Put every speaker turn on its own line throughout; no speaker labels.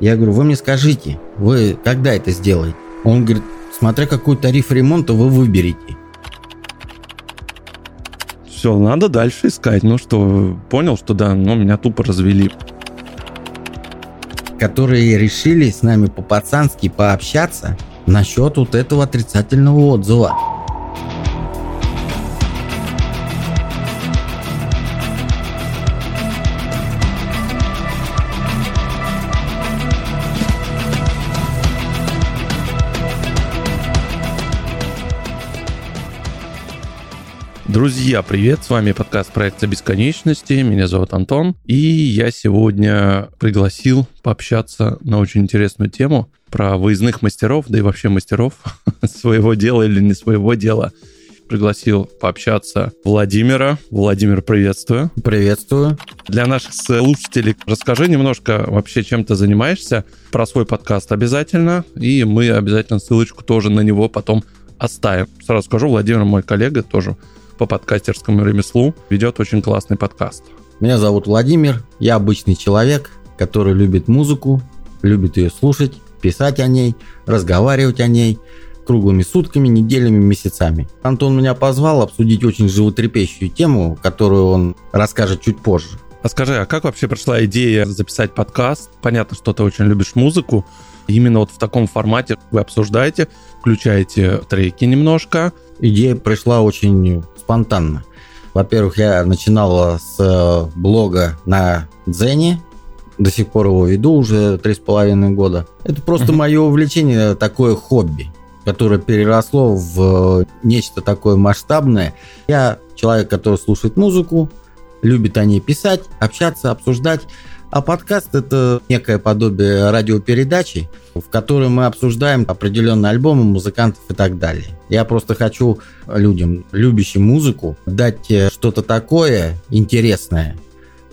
Я говорю, вы мне скажите, вы когда это сделаете? Он говорит, смотря какой тариф ремонта вы выберете.
Все, надо дальше искать. Ну что, понял, что да, ну меня тупо развели.
Которые решили с нами по-пацански пообщаться насчет вот этого отрицательного отзыва.
Друзья, привет! С вами подкаст проекта бесконечности. Меня зовут Антон. И я сегодня пригласил пообщаться на очень интересную тему про выездных мастеров, да и вообще мастеров своего дела или не своего дела. Пригласил пообщаться Владимира. Владимир, приветствую.
Приветствую.
Для наших слушателей расскажи немножко вообще, чем ты занимаешься, про свой подкаст обязательно, и мы обязательно ссылочку тоже на него потом оставим. Сразу скажу, Владимир мой коллега, тоже по подкастерскому ремеслу, ведет очень классный подкаст.
Меня зовут Владимир, я обычный человек, который любит музыку, любит ее слушать, писать о ней, разговаривать о ней круглыми сутками, неделями, месяцами. Антон меня позвал обсудить очень животрепещущую тему, которую он расскажет чуть позже.
А скажи, а как вообще пришла идея записать подкаст? Понятно, что ты очень любишь музыку. Именно вот в таком формате вы обсуждаете, включаете треки немножко.
Идея пришла очень спонтанно. Во-первых, я начинал с э, блога на Дзене, до сих пор его веду уже три с половиной года. Это просто мое увлечение, такое хобби, которое переросло в нечто такое масштабное. Я человек, который слушает музыку, любит о ней писать, общаться, обсуждать. А подкаст это некое подобие радиопередачи, в которой мы обсуждаем определенные альбомы, музыкантов и так далее. Я просто хочу людям, любящим музыку, дать э, что-то такое интересное,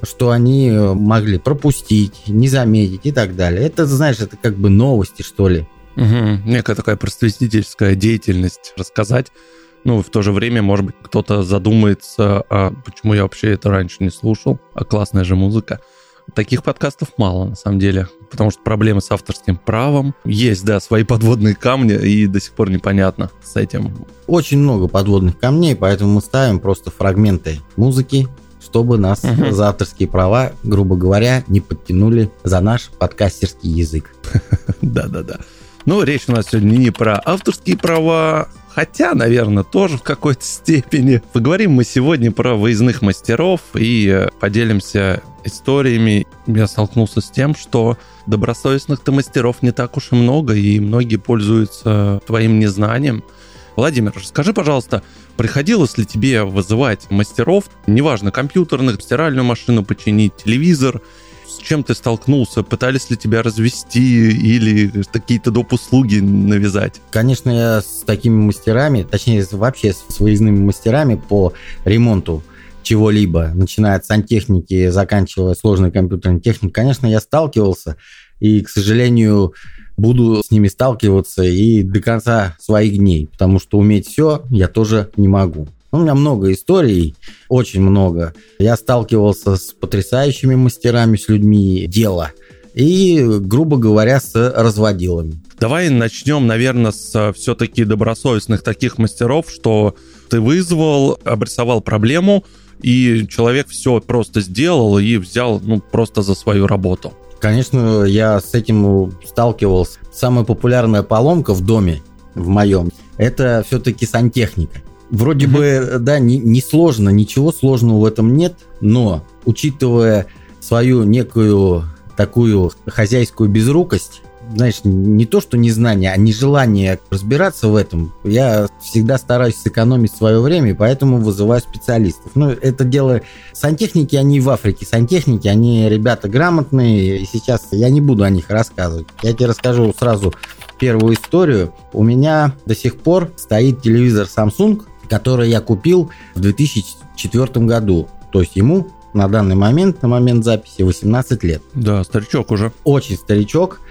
что они э, могли пропустить, не заметить и так далее. Это, знаешь, это как бы новости, что ли.
Угу. Некая такая просветительская деятельность рассказать. Ну, в то же время, может быть, кто-то задумается, а почему я вообще это раньше не слушал, а классная же музыка. Таких подкастов мало, на самом деле, потому что проблемы с авторским правом. Есть, да, свои подводные камни, и до сих пор непонятно с этим.
Очень много подводных камней, поэтому мы ставим просто фрагменты музыки, чтобы нас угу. за авторские права, грубо говоря, не подтянули за наш подкастерский язык.
Да-да-да. Ну, речь у нас сегодня не про авторские права, хотя, наверное, тоже в какой-то степени. Поговорим мы сегодня про выездных мастеров и э, поделимся историями. Я столкнулся с тем, что добросовестных-то мастеров не так уж и много, и многие пользуются твоим незнанием. Владимир, скажи, пожалуйста, приходилось ли тебе вызывать мастеров, неважно, компьютерных, стиральную машину починить, телевизор, чем ты столкнулся? Пытались ли тебя развести или какие-то доп. услуги навязать?
Конечно, я с такими мастерами, точнее, вообще с выездными мастерами по ремонту чего-либо, начиная от сантехники, заканчивая сложной компьютерной техникой, конечно, я сталкивался, и, к сожалению, буду с ними сталкиваться и до конца своих дней, потому что уметь все я тоже не могу. У меня много историй, очень много. Я сталкивался с потрясающими мастерами, с людьми дела и, грубо говоря, с разводилами.
Давай начнем, наверное, с все-таки добросовестных таких мастеров, что ты вызвал, обрисовал проблему, и человек все просто сделал и взял ну, просто за свою работу.
Конечно, я с этим сталкивался. Самая популярная поломка в доме, в моем, это все-таки сантехника. Вроде бы, да, не, не сложно, ничего сложного в этом нет, но учитывая свою некую такую хозяйскую безрукость, знаешь, не то, что незнание, а нежелание разбираться в этом. Я всегда стараюсь сэкономить свое время, поэтому вызываю специалистов. Ну, это дело... Сантехники, они в Африке. Сантехники, они ребята грамотные, и сейчас я не буду о них рассказывать. Я тебе расскажу сразу первую историю. У меня до сих пор стоит телевизор Samsung, который я купил в 2004 году. То есть ему на данный момент, на момент записи, 18 лет.
Да, старичок уже.
Очень старичок,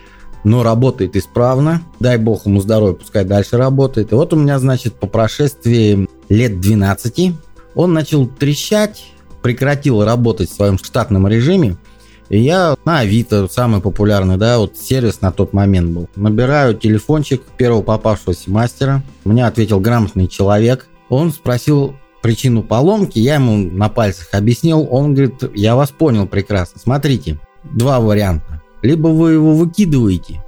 но работает исправно. Дай бог ему здоровья, пускай дальше работает. И вот у меня, значит, по прошествии лет 12 он начал трещать, прекратил работать в своем штатном режиме. И я на Авито, самый популярный, да, вот сервис на тот момент был. Набираю телефончик первого попавшегося мастера. Мне ответил грамотный человек. Он спросил причину поломки, я ему на пальцах объяснил. Он говорит, я вас понял прекрасно. Смотрите, два варианта. Либо вы его выкидываете,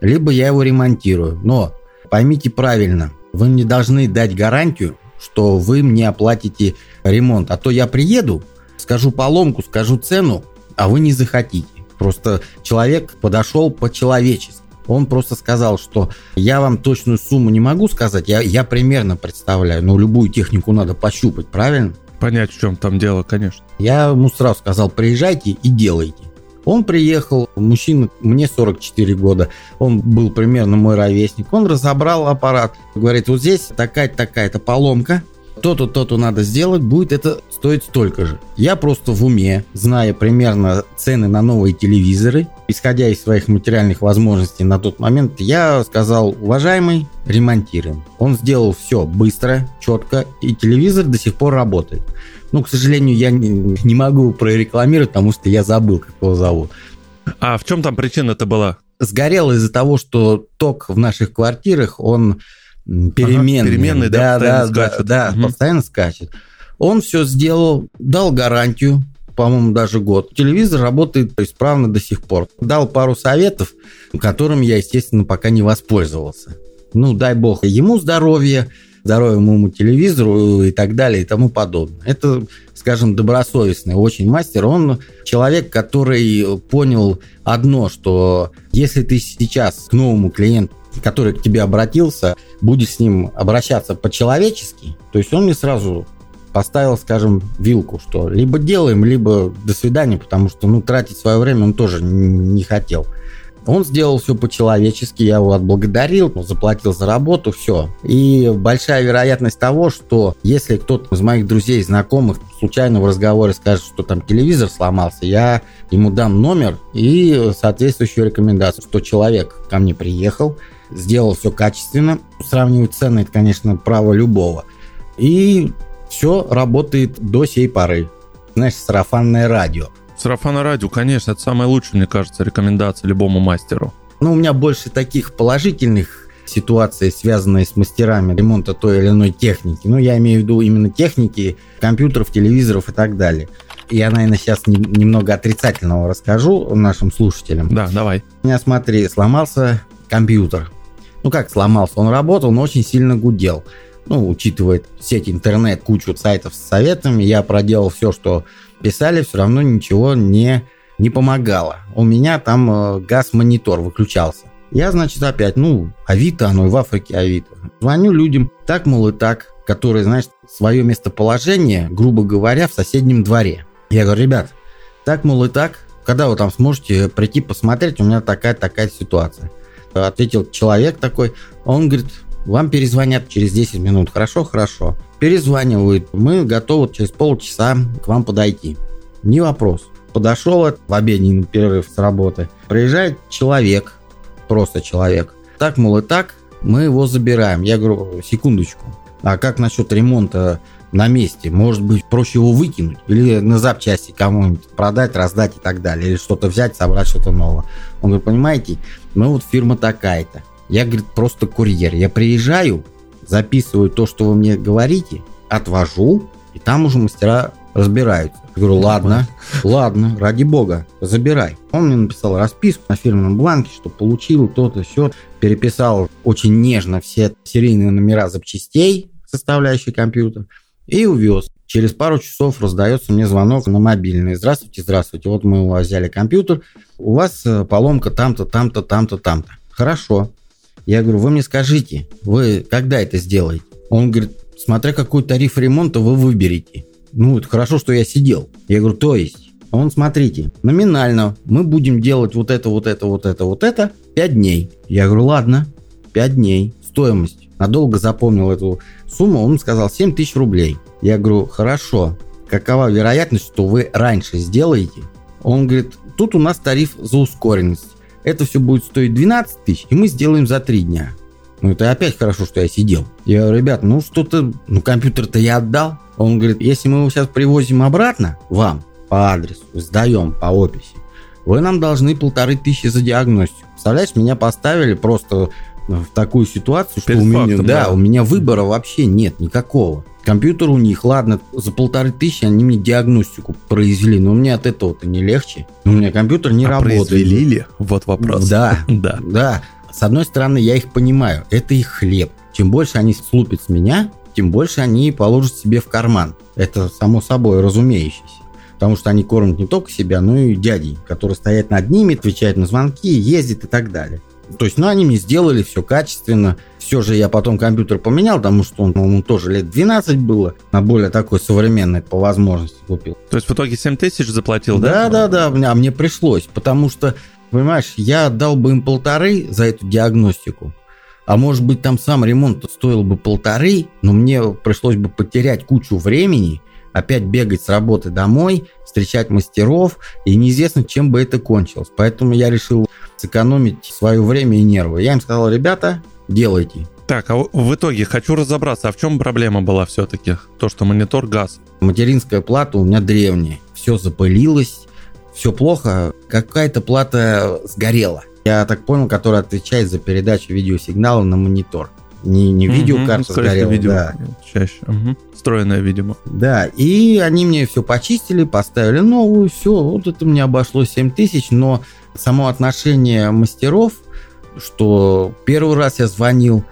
либо я его ремонтирую. Но поймите правильно, вы мне должны дать гарантию, что вы мне оплатите ремонт. А то я приеду, скажу поломку, скажу цену, а вы не захотите. Просто человек подошел по-человечески. Он просто сказал, что я вам точную сумму не могу сказать, я, я примерно представляю, но любую технику надо пощупать, правильно?
Понять, в чем там дело, конечно.
Я ему сразу сказал, приезжайте и делайте. Он приехал, мужчина, мне 44 года, он был примерно мой ровесник, он разобрал аппарат, говорит, вот здесь такая-то такая-то поломка, то-то, то-то надо сделать, будет это стоить столько же. Я просто в уме, зная примерно цены на новые телевизоры, исходя из своих материальных возможностей на тот момент, я сказал, уважаемый, ремонтируем. Он сделал все быстро, четко, и телевизор до сих пор работает. Ну, к сожалению, я не, не могу прорекламировать, потому что я забыл, как его зовут.
А в чем там причина-то была?
Сгорел из-за того, что ток в наших квартирах, он переменный. Ага,
переменный,
да, да, да, скачет. да, угу. постоянно скачет. Он все сделал, дал гарантию, по-моему, даже год. Телевизор работает исправно до сих пор. Дал пару советов, которым я, естественно, пока не воспользовался. Ну, дай бог ему здоровья, здоровья моему телевизору и так далее и тому подобное. Это, скажем, добросовестный очень мастер. Он человек, который понял одно, что если ты сейчас к новому клиенту который к тебе обратился, будет с ним обращаться по-человечески, то есть он мне сразу поставил, скажем, вилку, что либо делаем, либо до свидания, потому что, ну, тратить свое время он тоже не хотел. Он сделал все по-человечески, я его отблагодарил, ну, заплатил за работу, все. И большая вероятность того, что если кто-то из моих друзей, знакомых случайно в разговоре скажет, что там телевизор сломался, я ему дам номер и соответствующую рекомендацию, что человек ко мне приехал, сделал все качественно. Сравнивать цены, это, конечно, право любого. И все работает до сей поры. Знаешь, сарафанное радио.
Сарафанное радио, конечно, это самая лучшая, мне кажется, рекомендация любому мастеру.
Ну, у меня больше таких положительных ситуаций, связанных с мастерами ремонта той или иной техники. Ну, я имею в виду именно техники, компьютеров, телевизоров и так далее. Я, наверное, сейчас не, немного отрицательного расскажу нашим слушателям.
Да, давай.
У меня, смотри, сломался компьютер ну как сломался, он работал, но очень сильно гудел. Ну, учитывая сеть интернет, кучу сайтов с советами, я проделал все, что писали, все равно ничего не, не помогало. У меня там э, газ-монитор выключался. Я, значит, опять, ну, Авито, оно и в Африке Авито. Звоню людям, так, мол, и так, которые, знаешь, свое местоположение, грубо говоря, в соседнем дворе. Я говорю, ребят, так, мол, и так, когда вы там сможете прийти посмотреть, у меня такая-такая ситуация ответил человек такой, он говорит, вам перезвонят через 10 минут. Хорошо, хорошо. Перезванивают. Мы готовы через полчаса к вам подойти. Не вопрос. Подошел в обеденный перерыв с работы. Приезжает человек, просто человек. Так, мол, и так, мы его забираем. Я говорю, секундочку. А как насчет ремонта на месте? Может быть, проще его выкинуть? Или на запчасти кому-нибудь продать, раздать и так далее? Или что-то взять, собрать что-то новое? Он говорит, понимаете, мы вот фирма такая-то. Я, говорит, просто курьер. Я приезжаю, записываю то, что вы мне говорите, отвожу, и там уже мастера разбираются. Я говорю, ладно, ладно, ради бога, забирай. Он мне написал расписку на фирменном бланке, что получил то-то, все. Переписал очень нежно все серийные номера запчастей, составляющие компьютер, и увез. Через пару часов раздается мне звонок на мобильный. Здравствуйте, здравствуйте. Вот мы у вас взяли компьютер. У вас э, поломка там-то, там-то, там-то, там-то. Хорошо. Я говорю, вы мне скажите, вы когда это сделаете? Он говорит, смотря какой тариф ремонта вы выберете. Ну, это хорошо, что я сидел. Я говорю, то есть? Он, смотрите, номинально мы будем делать вот это, вот это, вот это, вот это 5 дней. Я говорю, ладно, 5 дней. Стоимость. Надолго запомнил эту сумму. Он сказал 7 тысяч рублей. Я говорю, хорошо, какова вероятность, что вы раньше сделаете? Он говорит, тут у нас тариф за ускоренность. Это все будет стоить 12 тысяч, и мы сделаем за 3 дня. Ну, это опять хорошо, что я сидел. Я говорю, ребят, ну что-то, ну компьютер-то я отдал. Он говорит, если мы его сейчас привозим обратно вам по адресу, сдаем по описи, вы нам должны полторы тысячи за диагностику. Представляешь, меня поставили просто в такую ситуацию, что у меня,
фактом,
да,
да.
у меня выбора вообще нет никакого. Компьютер у них, ладно, за полторы тысячи они мне диагностику произвели, но мне от этого-то не легче. У меня компьютер не
А
работает.
произвели ли? Вот вопрос.
Да,
Да.
да. С одной стороны, я их понимаю, это их хлеб. Чем больше они слупят с меня, тем больше они положат себе в карман. Это само собой разумеющееся. Потому что они кормят не только себя, но и дядей, которые стоят над ними, отвечают на звонки, ездят и так далее. То есть, ну, они мне сделали все качественно. Все же я потом компьютер поменял, потому что он, ему тоже лет 12 было. На более такой современный по возможности купил.
То есть в итоге 7 тысяч заплатил,
Да,
да?
да, да, а мне пришлось, потому что, понимаешь, я отдал бы им полторы за эту диагностику, а может быть там сам ремонт стоил бы полторы, но мне пришлось бы потерять кучу времени, опять бегать с работы домой, встречать мастеров, и неизвестно, чем бы это кончилось. Поэтому я решил сэкономить свое время и нервы. Я им сказал, ребята, делайте.
Так, а в итоге хочу разобраться, а в чем проблема была все-таки? То, что монитор газ.
Материнская плата у меня древняя. Все запылилось, все плохо. Какая-то плата сгорела. Я так понял, которая отвечает за передачу видеосигнала на монитор. Не, не
Мгм,
видеокарта
всего,
сгорела,
видео
да.
Чаще. Мгм. Встроенная, видимо.
Да, и они мне все почистили, поставили новую, все, вот это мне обошлось 7 тысяч, но само отношение мастеров, что первый раз я звонил,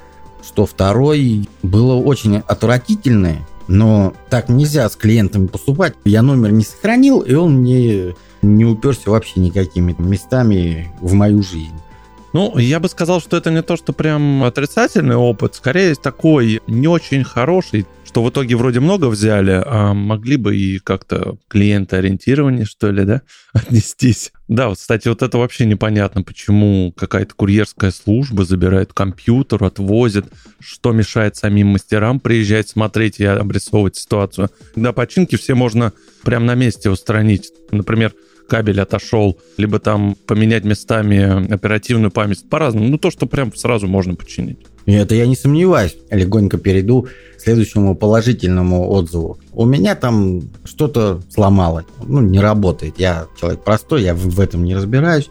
что второй, было очень отвратительное, но так нельзя с клиентами поступать. Я номер не сохранил, и он мне не уперся вообще никакими местами в мою жизнь.
Ну, я бы сказал, что это не то, что прям отрицательный опыт, скорее такой не очень хороший, что в итоге вроде много взяли, а могли бы и как-то клиентоориентирование, что ли, да, отнестись. Да, вот, кстати, вот это вообще непонятно, почему какая-то курьерская служба забирает компьютер, отвозит, что мешает самим мастерам приезжать, смотреть и обрисовывать ситуацию. До починки все можно прямо на месте устранить. Например, кабель отошел, либо там поменять местами оперативную память по-разному. Ну, то, что прям сразу можно починить.
И это я не сомневаюсь. Легонько перейду к следующему положительному отзыву. У меня там что-то сломалось. Ну, не работает. Я человек простой, я в этом не разбираюсь.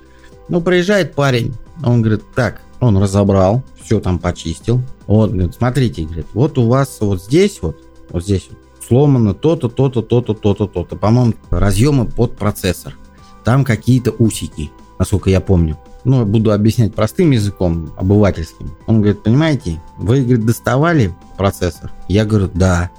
Ну, приезжает парень, он говорит, так, он разобрал, все там почистил. Вот, говорит, смотрите, говорит, вот у вас вот здесь вот, вот здесь вот сломано то-то, то-то, то-то, то-то, то-то. По-моему, разъемы под процессор. Там какие-то усики, насколько я помню. Ну, я буду объяснять простым языком, обывательским. Он говорит, понимаете, вы, говорит, доставали процессор? Я говорю, да.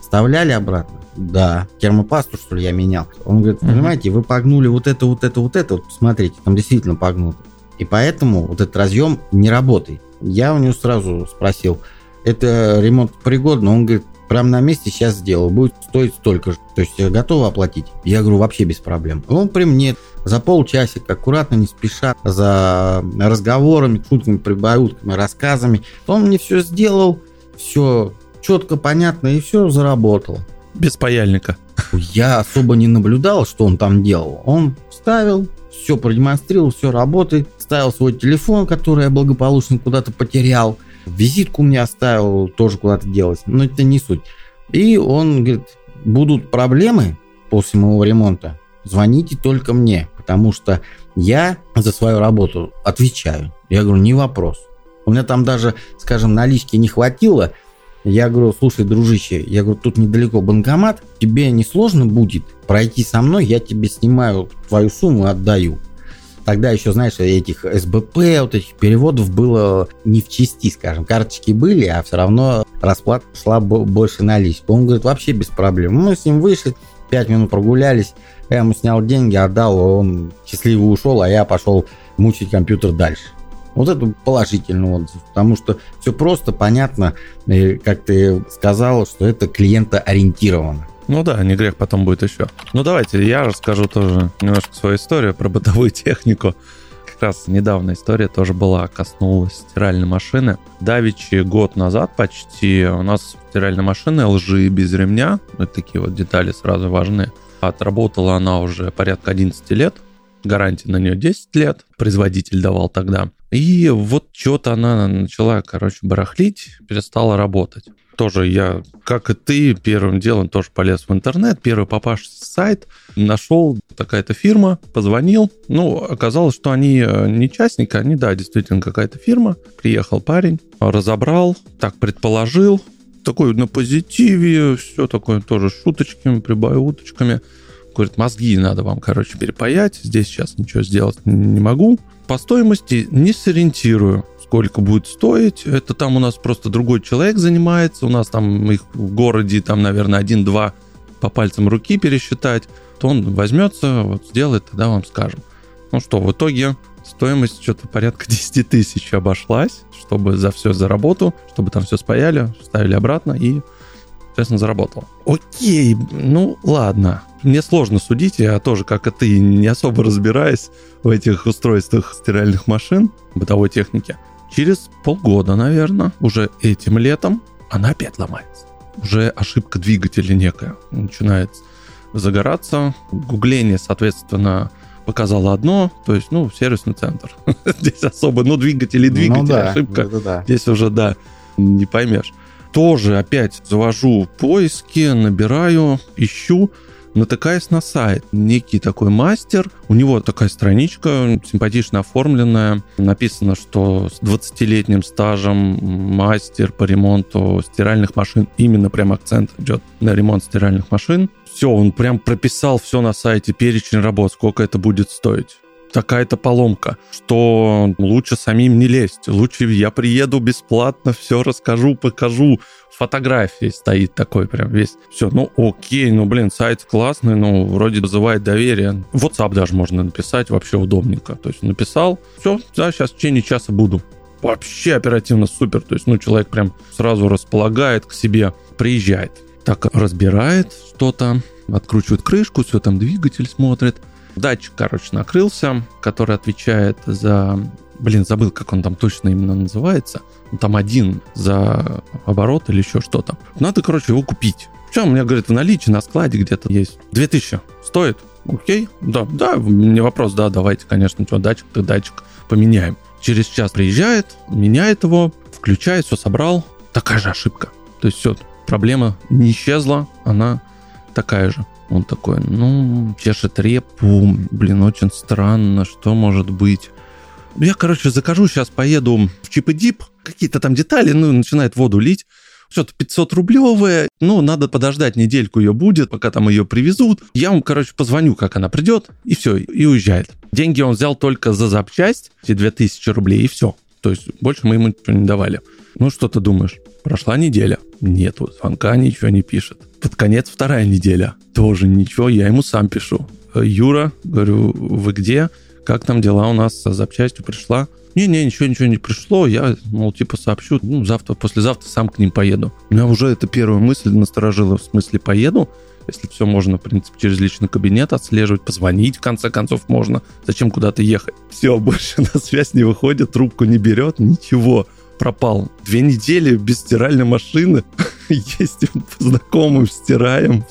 Вставляли обратно? Да. Термопасту, что ли, я менял? Он говорит, понимаете, вы погнули вот это, вот это, вот это. Вот посмотрите, там действительно погнуто. И поэтому вот этот разъем не работает. Я у него сразу спросил, это ремонт пригодно? Он говорит, прям на месте сейчас сделал, будет стоить столько же. То есть готовы оплатить? Я говорю, вообще без проблем. Он при мне за полчасика, аккуратно, не спеша, за разговорами, шутками, прибаутками, рассказами. Он мне все сделал, все четко, понятно, и все заработало.
Без паяльника.
Я особо не наблюдал, что он там делал. Он вставил, все продемонстрировал, все работает. Ставил свой телефон, который я благополучно куда-то потерял. Визитку мне оставил, тоже куда-то делать. Но это не суть. И он говорит, будут проблемы после моего ремонта, звоните только мне, потому что я за свою работу отвечаю. Я говорю, не вопрос. У меня там даже, скажем, налички не хватило. Я говорю, слушай, дружище, я говорю, тут недалеко банкомат, тебе не сложно будет пройти со мной, я тебе снимаю твою сумму и отдаю. Тогда еще, знаешь, этих СБП, вот этих переводов было не в части, скажем. Карточки были, а все равно расплата шла бо- больше налички. Он говорит, вообще без проблем. Мы с ним вышли, пять минут прогулялись, я ему снял деньги, отдал, он счастливо ушел, а я пошел мучить компьютер дальше. Вот это положительный отзыв, потому что все просто, понятно, и как ты сказал, что это клиентоориентировано.
Ну да, не грех потом будет еще. Ну давайте, я расскажу тоже немножко свою историю про бытовую технику. Как раз недавно история тоже была, коснулась стиральной машины. Давичи год назад почти у нас стиральная машина LG без ремня, вот такие вот детали сразу важны. Отработала она уже порядка 11 лет, гарантия на нее 10 лет, производитель давал тогда. И вот что-то она начала, короче, барахлить, перестала работать. Тоже я, как и ты, первым делом тоже полез в интернет, первый попавшийся сайт, нашел такая-то фирма, позвонил. Ну, оказалось, что они э, не частники, они, да, действительно какая-то фирма. Приехал парень, разобрал, так предположил, такой на позитиве, все такое тоже шуточками, прибауточками. Говорит, мозги надо вам, короче, перепаять. Здесь сейчас ничего сделать не могу. По стоимости не сориентирую сколько будет стоить. Это там у нас просто другой человек занимается. У нас там их в городе, там, наверное, один-два по пальцам руки пересчитать. То он возьмется, вот сделает, тогда вам скажем. Ну что, в итоге стоимость что-то порядка 10 тысяч обошлась, чтобы за все за работу, чтобы там все спаяли, ставили обратно и, соответственно, заработало. Окей, ну ладно. Мне сложно судить, я тоже, как и ты, не особо разбираюсь в этих устройствах стиральных машин, бытовой техники. Через полгода, наверное, уже этим летом, она опять ломается. Уже ошибка двигателя некая начинает загораться. Гугление, соответственно, показало одно, то есть, ну, сервисный центр. Здесь особо, ну, двигатель и ну двигатель, ну, да, ошибка. Да, да. Здесь уже, да, не поймешь. Тоже опять завожу поиски, набираю, ищу натыкаясь на сайт. Некий такой мастер, у него такая страничка симпатично оформленная. Написано, что с 20-летним стажем мастер по ремонту стиральных машин. Именно прям акцент идет на ремонт стиральных машин. Все, он прям прописал все на сайте, перечень работ, сколько это будет стоить такая-то поломка, что лучше самим не лезть, лучше я приеду бесплатно, все расскажу, покажу, фотографии стоит такой прям весь. Все, ну окей, ну блин, сайт классный, ну вроде вызывает доверие. WhatsApp даже можно написать, вообще удобненько. То есть написал, все, да, сейчас в течение часа буду. Вообще оперативно супер. То есть, ну, человек прям сразу располагает к себе, приезжает. Так разбирает что-то, откручивает крышку, все там двигатель смотрит. Датчик, короче, накрылся, который отвечает за Блин, забыл, как он там точно именно называется. Там один за оборот или еще что-то. Надо, короче, его купить. Что, мне говорит, в наличии на складе где-то есть. 2000 стоит. Окей, да, да, не вопрос, да, давайте, конечно, что, датчик, то датчик поменяем. Через час приезжает, меняет его, включает, все собрал. Такая же ошибка. То есть все, проблема не исчезла, она такая же. Он такой, ну, чешет репу, блин, очень странно, что может быть. Я, короче, закажу, сейчас поеду в Чип и Дип, какие-то там детали, ну, начинает воду лить. Что-то 500 рублевое, ну, надо подождать, недельку ее будет, пока там ее привезут. Я вам, короче, позвоню, как она придет, и все, и уезжает. Деньги он взял только за запчасть, эти 2000 рублей, и все. То есть больше мы ему ничего не давали. Ну, что ты думаешь? Прошла неделя. Нету, звонка ничего не пишет. Под конец вторая неделя. Тоже ничего, я ему сам пишу. Юра, говорю, вы где? как там дела у нас с запчастью пришла. Не-не, ничего, ничего не пришло, я, мол, типа сообщу, ну, завтра, послезавтра сам к ним поеду. У меня уже эта первая мысль насторожила, в смысле поеду, если все можно, в принципе, через личный кабинет отслеживать, позвонить, в конце концов, можно. Зачем куда-то ехать? Все, больше на связь не выходит, трубку не берет, ничего. Пропал. Две недели без стиральной машины. Ездим по знакомым, стираем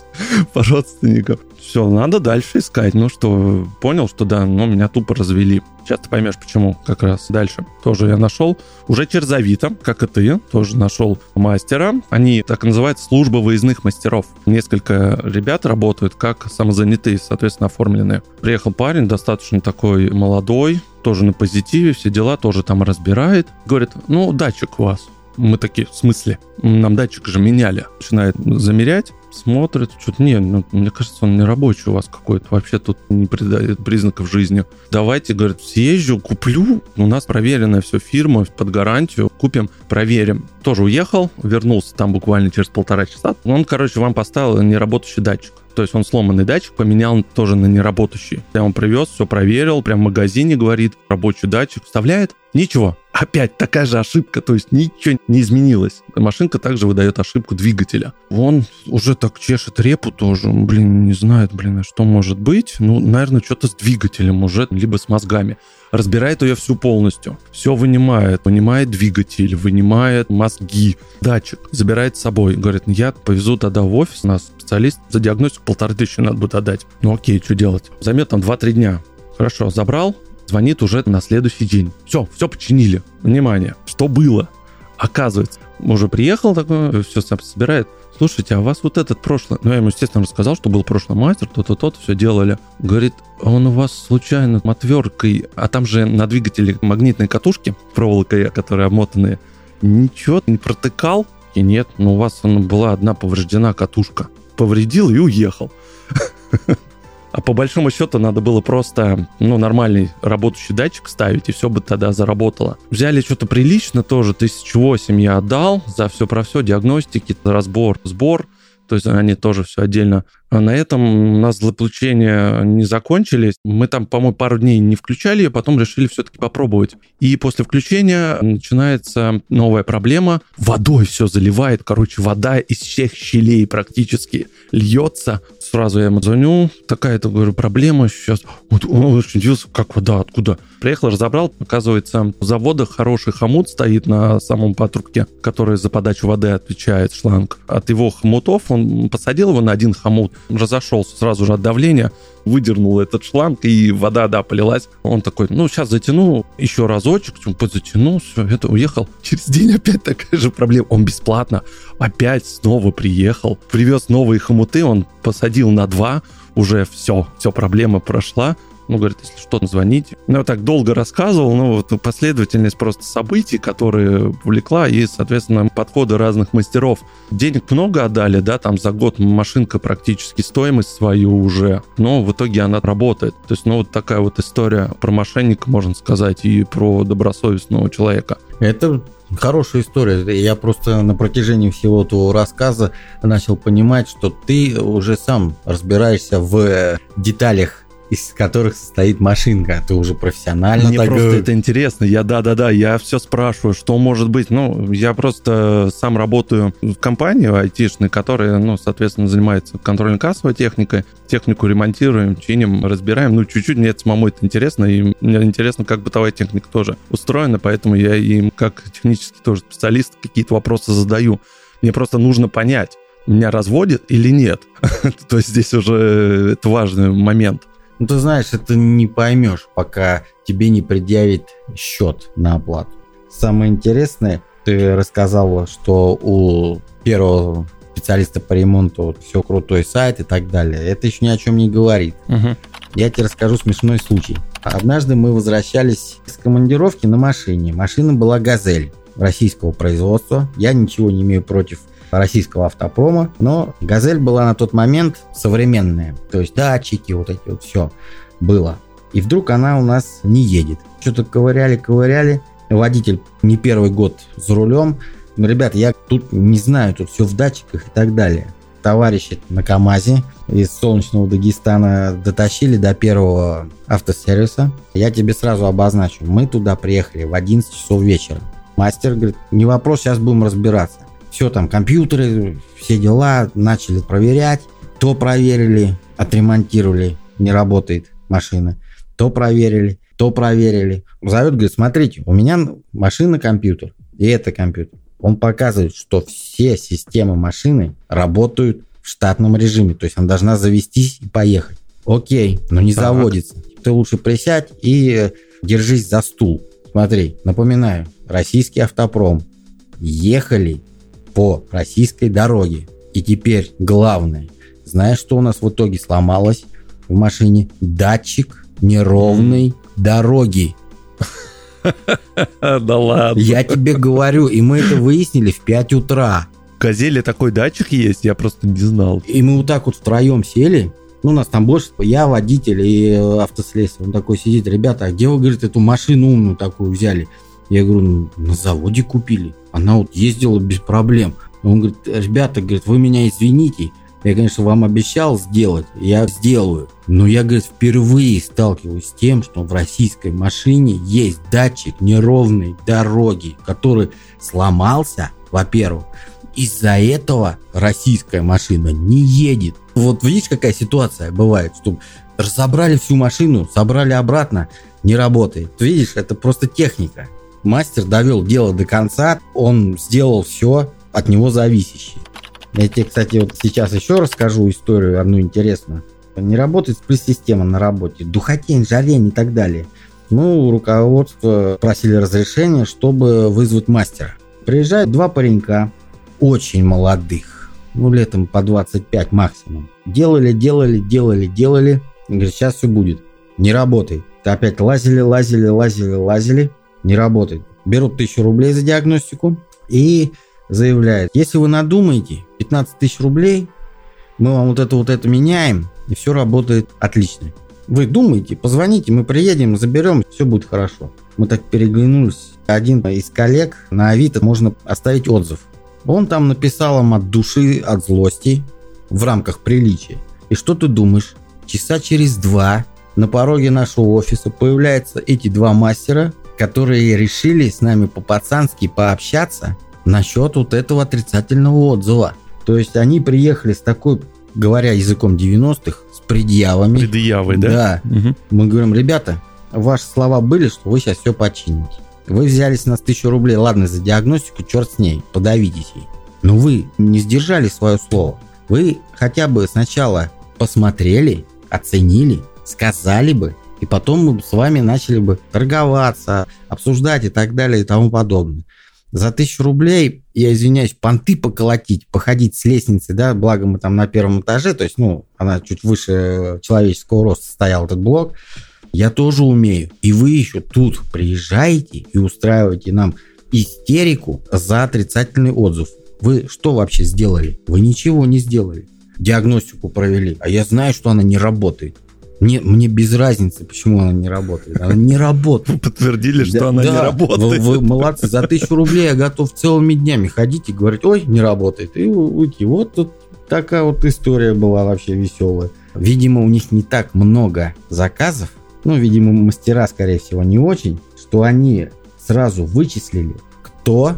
по родственникам все, надо дальше искать. Ну что, понял, что да, но меня тупо развели. Сейчас ты поймешь, почему как раз дальше. Тоже я нашел уже через Авито, как и ты, тоже нашел мастера. Они так называют служба выездных мастеров. Несколько ребят работают как самозанятые, соответственно, оформленные. Приехал парень, достаточно такой молодой, тоже на позитиве, все дела, тоже там разбирает. Говорит, ну, датчик у вас. Мы такие, в смысле? Нам датчик же меняли. Начинает замерять смотрит, что-то, не, ну, мне кажется, он не рабочий у вас какой-то, вообще тут не придает признаков жизни. Давайте, говорит, съезжу, куплю, у нас проверенная все фирма под гарантию, купим, проверим. Тоже уехал, вернулся там буквально через полтора часа. Он, короче, вам поставил неработающий датчик. То есть он сломанный датчик поменял тоже на неработающий. Я ему привез, все проверил, прям в магазине говорит, рабочий датчик вставляет. Ничего, опять такая же ошибка, то есть ничего не изменилось. Машинка также выдает ошибку двигателя. Он уже так чешет репу тоже, блин, не знает, блин, а что может быть. Ну, наверное, что-то с двигателем уже, либо с мозгами. Разбирает ее всю полностью. Все вынимает, вынимает двигатель, вынимает мозги, датчик, забирает с собой. Говорит, я повезу тогда в офис, у нас специалист за диагностику полторы тысячи надо будет отдать. Ну окей, что делать? Займет там 2-3 дня. Хорошо, забрал, звонит уже на следующий день. Все, все починили. Внимание, что было? Оказывается, уже приехал такой, все собирает. Слушайте, а у вас вот этот прошлый... Ну, я ему, естественно, рассказал, что был прошлый мастер, то-то, то-то, все делали. Говорит, а он у вас случайно отверткой... А там же на двигателе магнитные катушки, проволокой, которые обмотанные, ничего не протыкал? И нет, ну у вас была одна повреждена катушка. Повредил и уехал. А по большому счету надо было просто, ну, нормальный работающий датчик ставить, и все бы тогда заработало. Взяли что-то прилично тоже, тысячу восемь я отдал за все про все, диагностики, разбор, сбор. То есть они тоже все отдельно а на этом у нас злоключения не закончились. Мы там, по-моему, пару дней не включали, а потом решили все-таки попробовать. И после включения начинается новая проблема. Водой все заливает. Короче, вода из всех щелей практически льется. Сразу я ему звоню. Такая-то, говорю, проблема сейчас. Вот он удивился, как вода, откуда? Приехал, разобрал. Оказывается, в заводах хороший хомут стоит на самом патрубке, который за подачу воды отвечает, шланг. От его хомутов он посадил его на один хомут, разошелся сразу же от давления, выдернул этот шланг, и вода, да, полилась. Он такой, ну, сейчас затяну еще разочек, затянул, все, это, уехал. Через день опять такая же проблема. Он бесплатно опять снова приехал, привез новые хомуты, он посадил на два, уже все, все, проблема прошла. Ну, говорит, если что, звоните. Ну, я так долго рассказывал, ну, вот последовательность просто событий, которые влекла, и, соответственно, подходы разных мастеров. Денег много отдали, да, там за год машинка практически стоимость свою уже, но в итоге она работает. То есть, ну, вот такая вот история про мошенника, можно сказать, и про добросовестного человека.
Это хорошая история. Я просто на протяжении всего твоего рассказа начал понимать, что ты уже сам разбираешься в деталях из которых состоит машинка. Ты уже профессионально
Мне так... просто это интересно. Я да-да-да, я все спрашиваю, что может быть. Ну, я просто сам работаю в компании айтишной, которая, ну, соответственно, занимается контрольно-кассовой техникой. Технику ремонтируем, чиним, разбираем. Ну, чуть-чуть мне это самому это интересно. И мне интересно, как бытовая техника тоже устроена, поэтому я им как технический тоже специалист какие-то вопросы задаю. Мне просто нужно понять, меня разводят или нет. То есть здесь уже это важный момент.
Ну, ты знаешь, это не поймешь, пока тебе не предъявит счет на оплату. Самое интересное, ты рассказала, что у первого специалиста по ремонту все крутой сайт и так далее. Это еще ни о чем не говорит. Угу. Я тебе расскажу смешной случай. Однажды мы возвращались с командировки на машине. Машина была «Газель» российского производства. Я ничего не имею против российского автопрома, но «Газель» была на тот момент современная, то есть датчики, вот эти вот все было. И вдруг она у нас не едет. Что-то ковыряли, ковыряли. Водитель не первый год за рулем. Но, ребят, я тут не знаю, тут все в датчиках и так далее. Товарищи на КАМАЗе из солнечного Дагестана дотащили до первого автосервиса. Я тебе сразу обозначу. Мы туда приехали в 11 часов вечера. Мастер говорит, не вопрос, сейчас будем разбираться все там, компьютеры, все дела, начали проверять. То проверили, отремонтировали, не работает машина. То проверили, то проверили. Зовет, говорит, смотрите, у меня машина компьютер, и это компьютер. Он показывает, что все системы машины работают в штатном режиме. То есть она должна завестись и поехать. Окей, но не так. заводится. Ты лучше присядь и держись за стул. Смотри, напоминаю, российский автопром. Ехали по российской дороге. И теперь главное, знаешь, что у нас в итоге сломалось в машине? Датчик неровной дороги.
Да ладно.
Я тебе говорю, и мы это выяснили в 5 утра.
В Газели такой датчик есть, я просто не знал.
И мы вот так вот втроем сели, ну, у нас там больше, я водитель и автослесарь. Он такой сидит, ребята, а где вы, говорит, эту машину умную такую взяли? Я говорю, ну, на заводе купили. Она вот ездила без проблем. Он говорит, ребята, говорит, вы меня извините, я, конечно, вам обещал сделать, я сделаю. Но я, говорит, впервые сталкиваюсь с тем, что в российской машине есть датчик неровной дороги, который сломался, во-первых. Из-за этого российская машина не едет. Вот видишь, какая ситуация бывает, что разобрали всю машину, собрали обратно, не работает. Видишь, это просто техника мастер довел дело до конца, он сделал все от него зависящее. Я тебе, кстати, вот сейчас еще расскажу историю одну интересную. Не работает сплит-система на работе, духотень, жарень и так далее. Ну, руководство просили разрешения, чтобы вызвать мастера. Приезжают два паренька, очень молодых, ну, летом по 25 максимум. Делали, делали, делали, делали. Говорит, сейчас все будет. Не работает. Опять лазили, лазили, лазили, лазили. Не работает. Берут тысячу рублей за диагностику и заявляют, если вы надумаете 15 тысяч рублей, мы вам вот это вот это меняем, и все работает отлично. Вы думаете, позвоните, мы приедем, заберем, все будет хорошо. Мы так переглянулись. Один из коллег на Авито можно оставить отзыв. Он там написал им от души, от злости, в рамках приличия. И что ты думаешь? Часа через два на пороге нашего офиса появляются эти два мастера, которые решили с нами по-пацански пообщаться насчет вот этого отрицательного отзыва. То есть они приехали с такой, говоря языком 90-х, с предъявами.
Предъявы, да?
Да. Угу. Мы говорим, ребята, ваши слова были, что вы сейчас все почините. Вы взялись на тысячу рублей, ладно, за диагностику, черт с ней, подавитесь ей. Но вы не сдержали свое слово. Вы хотя бы сначала посмотрели, оценили, сказали бы, и потом мы с вами начали бы торговаться, обсуждать и так далее и тому подобное. За тысячу рублей, я извиняюсь, понты поколотить, походить с лестницы, да, благо мы там на первом этаже, то есть, ну, она чуть выше человеческого роста стоял этот блок, я тоже умею. И вы еще тут приезжаете и устраиваете нам истерику за отрицательный отзыв. Вы что вообще сделали? Вы ничего не сделали. Диагностику провели, а я знаю, что она не работает. Мне, мне без разницы, почему она не работает. Она не работает.
Вы подтвердили, что да, она да, не работает.
Вы, вы молодцы. За тысячу рублей я готов целыми днями ходить и говорить, ой, не работает. И уйти. Вот тут такая вот история была вообще веселая. Видимо, у них не так много заказов. Ну, видимо, мастера, скорее всего, не очень. Что они сразу вычислили, кто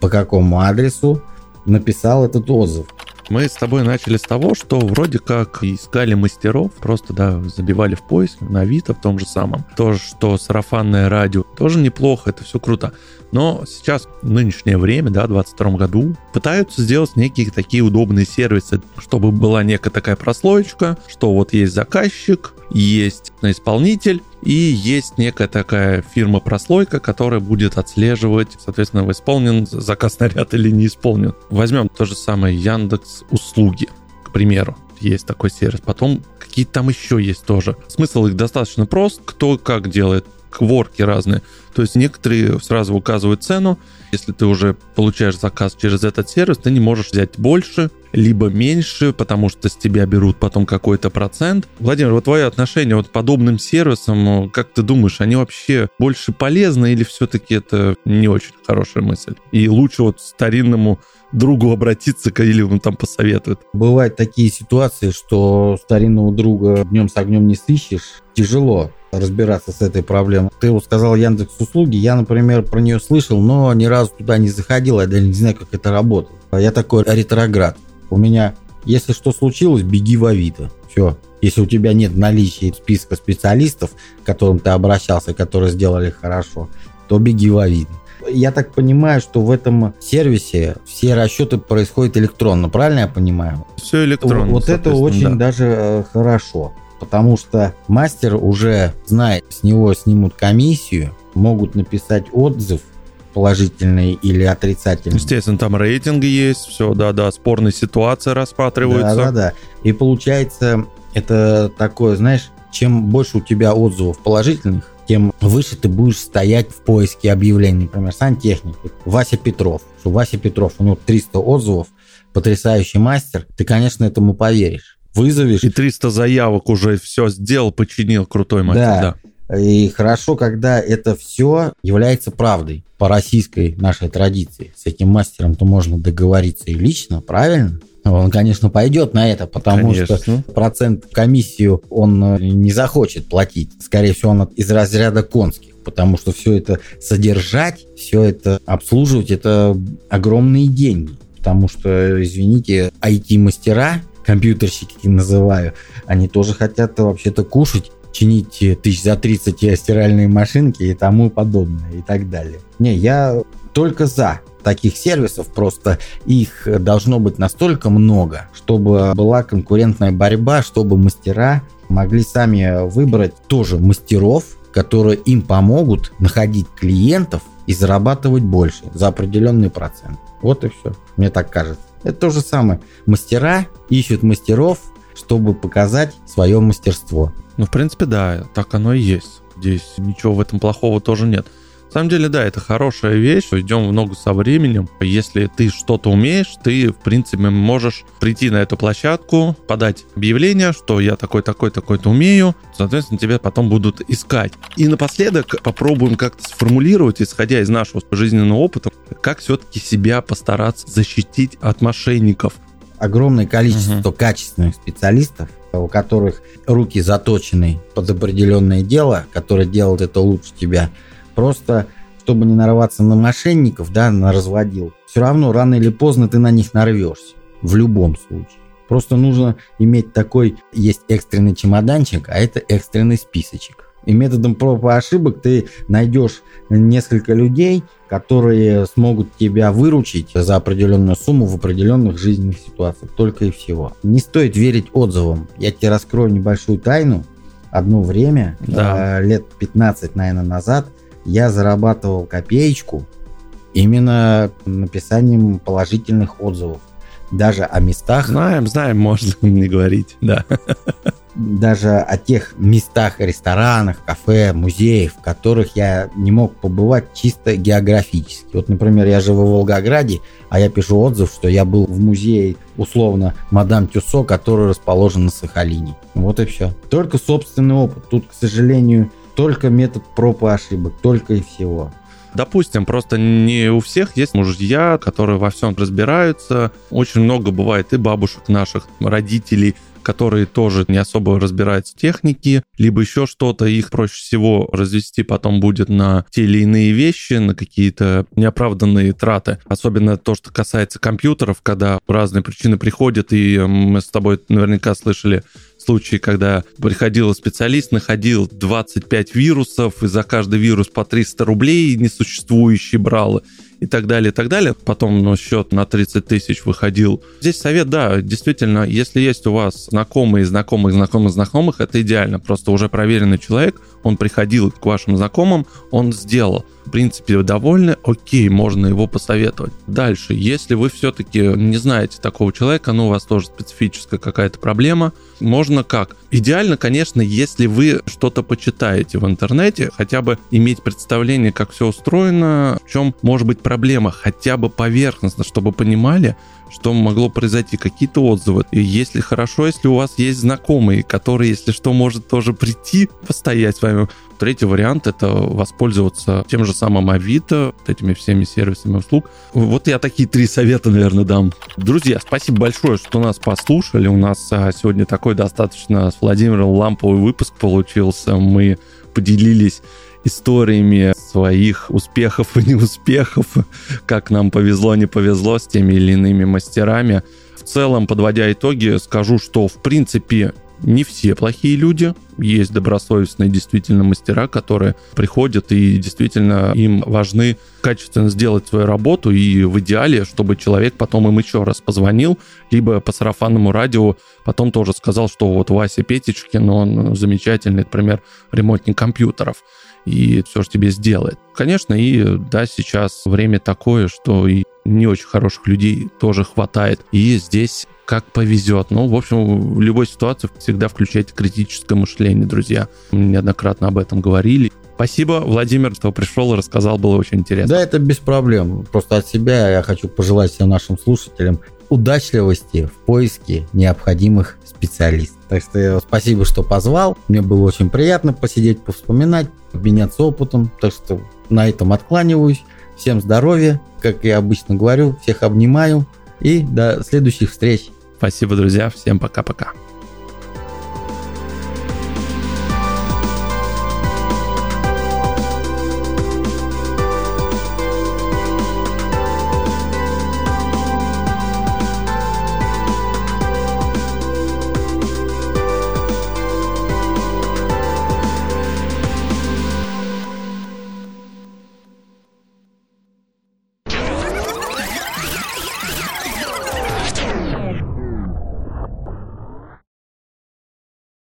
по какому адресу написал этот отзыв.
Мы с тобой начали с того, что вроде как искали мастеров, просто, да, забивали в поиск на Авито в том же самом. То, что сарафанное радио, тоже неплохо, это все круто. Но сейчас, в нынешнее время, да, в 2022 году, пытаются сделать некие такие удобные сервисы, чтобы была некая такая прослоечка, что вот есть заказчик, есть исполнитель, и есть некая такая фирма-прослойка, которая будет отслеживать, соответственно, исполнен заказ снаряд или не исполнен. Возьмем то же самое Яндекс услуги, к примеру есть такой сервис. Потом какие-то там еще есть тоже. Смысл их достаточно прост. Кто как делает кворки разные. То есть некоторые сразу указывают цену. Если ты уже получаешь заказ через этот сервис, ты не можешь взять больше, либо меньше, потому что с тебя берут потом какой-то процент. Владимир, вот твое отношение вот подобным сервисам, как ты думаешь, они вообще больше полезны или все-таки это не очень хорошая мысль? И лучше вот старинному другу обратиться или он там посоветует?
Бывают такие ситуации, что старинного друга днем с огнем не сыщешь. Тяжело разбираться с этой проблемой. Ты вот сказал Яндекс услуги, я, например, про нее слышал, но ни разу туда не заходил, я даже не знаю, как это работает. Я такой ретроград. У меня, если что случилось, беги в Авито. Все. Если у тебя нет наличия списка специалистов, к которым ты обращался, которые сделали хорошо, то беги в Авито. Я так понимаю, что в этом сервисе все расчеты происходят электронно, правильно я понимаю?
Все электронно.
Вот это очень да. даже э, хорошо потому что мастер уже знает, с него снимут комиссию, могут написать отзыв, положительный или отрицательный.
Естественно, там рейтинги есть, все, да-да, спорные ситуации рассматриваются.
Да-да-да. И получается, это такое, знаешь, чем больше у тебя отзывов положительных, тем выше ты будешь стоять в поиске объявлений. Например, сантехник, Вася Петров. Что Вася Петров, у него 300 отзывов, потрясающий мастер, ты, конечно, этому поверишь вызовешь.
И 300 заявок уже все сделал, починил, крутой мастер. Да.
да. И хорошо, когда это все является правдой по российской нашей традиции. С этим мастером-то можно договориться и лично, правильно? Он, конечно, пойдет на это, потому конечно. что процент комиссию он э, не захочет платить. Скорее всего, он из разряда конских, потому что все это содержать, все это обслуживать, это огромные деньги. Потому что, извините, IT-мастера компьютерщики называю, они тоже хотят вообще-то кушать, чинить тысяч за 30 стиральные машинки и тому подобное и так далее. Не, я только за таких сервисов, просто их должно быть настолько много, чтобы была конкурентная борьба, чтобы мастера могли сами выбрать тоже мастеров, которые им помогут находить клиентов и зарабатывать больше за определенный процент. Вот и все, мне так кажется. Это то же самое. Мастера ищут мастеров, чтобы показать свое мастерство.
Ну, в принципе, да, так оно и есть. Здесь ничего в этом плохого тоже нет. На самом деле, да, это хорошая вещь, идем в ногу со временем. Если ты что-то умеешь, ты, в принципе, можешь прийти на эту площадку, подать объявление, что я такой-такой, такой-то умею, соответственно, тебя потом будут искать. И напоследок попробуем как-то сформулировать, исходя из нашего жизненного опыта, как все-таки себя постараться защитить от мошенников.
Огромное количество угу. качественных специалистов, у которых руки заточены под определенное дело, которое делает это лучше тебя, Просто, чтобы не нарваться на мошенников, да, на разводил, все равно рано или поздно ты на них нарвешься. В любом случае. Просто нужно иметь такой, есть экстренный чемоданчик, а это экстренный списочек. И методом проб и ошибок ты найдешь несколько людей, которые смогут тебя выручить за определенную сумму в определенных жизненных ситуациях. Только и всего. Не стоит верить отзывам. Я тебе раскрою небольшую тайну. Одно время, да. э, лет 15, наверное, назад, я зарабатывал копеечку именно написанием положительных отзывов. Даже о местах...
Знаем, знаем, можно не говорить, да.
Даже о тех местах, ресторанах, кафе, музеях, в которых я не мог побывать чисто географически. Вот, например, я живу в Волгограде, а я пишу отзыв, что я был в музее, условно, Мадам Тюсо, который расположен на Сахалине. Вот и все. Только собственный опыт. Тут, к сожалению, только метод проб и ошибок, только и всего.
Допустим, просто не у всех есть мужья, которые во всем разбираются. Очень много бывает и бабушек наших, родителей, которые тоже не особо разбираются в технике, либо еще что-то, их проще всего развести потом будет на те или иные вещи, на какие-то неоправданные траты. Особенно то, что касается компьютеров, когда разные причины приходят, и мы с тобой наверняка слышали случаи, когда приходил специалист, находил 25 вирусов, и за каждый вирус по 300 рублей несуществующий брал и так далее, и так далее. Потом ну, счет на 30 тысяч выходил. Здесь совет, да, действительно, если есть у вас знакомые, знакомых, знакомых, знакомых, это идеально. Просто уже проверенный человек, он приходил к вашим знакомым, он сделал. В принципе, довольны, окей, можно его посоветовать. Дальше, если вы все-таки не знаете такого человека, но у вас тоже специфическая какая-то проблема, можно как? Идеально, конечно, если вы что-то почитаете в интернете, хотя бы иметь представление, как все устроено, в чем может быть проблема, хотя бы поверхностно, чтобы понимали, что могло произойти, какие-то отзывы. И если хорошо, если у вас есть знакомые, которые, если что, может тоже прийти, постоять с вами. Третий вариант — это воспользоваться тем же самым Авито, вот этими всеми сервисами услуг. Вот я такие три совета, наверное, дам. Друзья, спасибо большое, что нас послушали. У нас а, сегодня такой достаточно с Владимиром ламповый выпуск получился. Мы поделились историями своих успехов и неуспехов, как нам повезло, не повезло с теми или иными мастерами. В целом, подводя итоги, скажу, что в принципе не все плохие люди. Есть добросовестные действительно мастера, которые приходят и действительно им важны качественно сделать свою работу и в идеале, чтобы человек потом им еще раз позвонил, либо по сарафанному радио потом тоже сказал, что вот Вася Петечкин, он замечательный, например, ремонтник компьютеров и все же тебе сделает. Конечно, и да, сейчас время такое, что и не очень хороших людей тоже хватает. И здесь как повезет. Ну, в общем, в любой ситуации всегда включайте критическое мышление, друзья. Мы неоднократно об этом говорили. Спасибо, Владимир, что пришел и рассказал, было очень интересно.
Да, это без проблем. Просто от себя я хочу пожелать всем нашим слушателям удачливости в поиске необходимых специалистов. Так что спасибо, что позвал. Мне было очень приятно посидеть, повспоминать, обменяться опытом. Так что на этом откланиваюсь. Всем здоровья, как я обычно говорю, всех обнимаю и до следующих встреч.
Спасибо, друзья, всем пока-пока.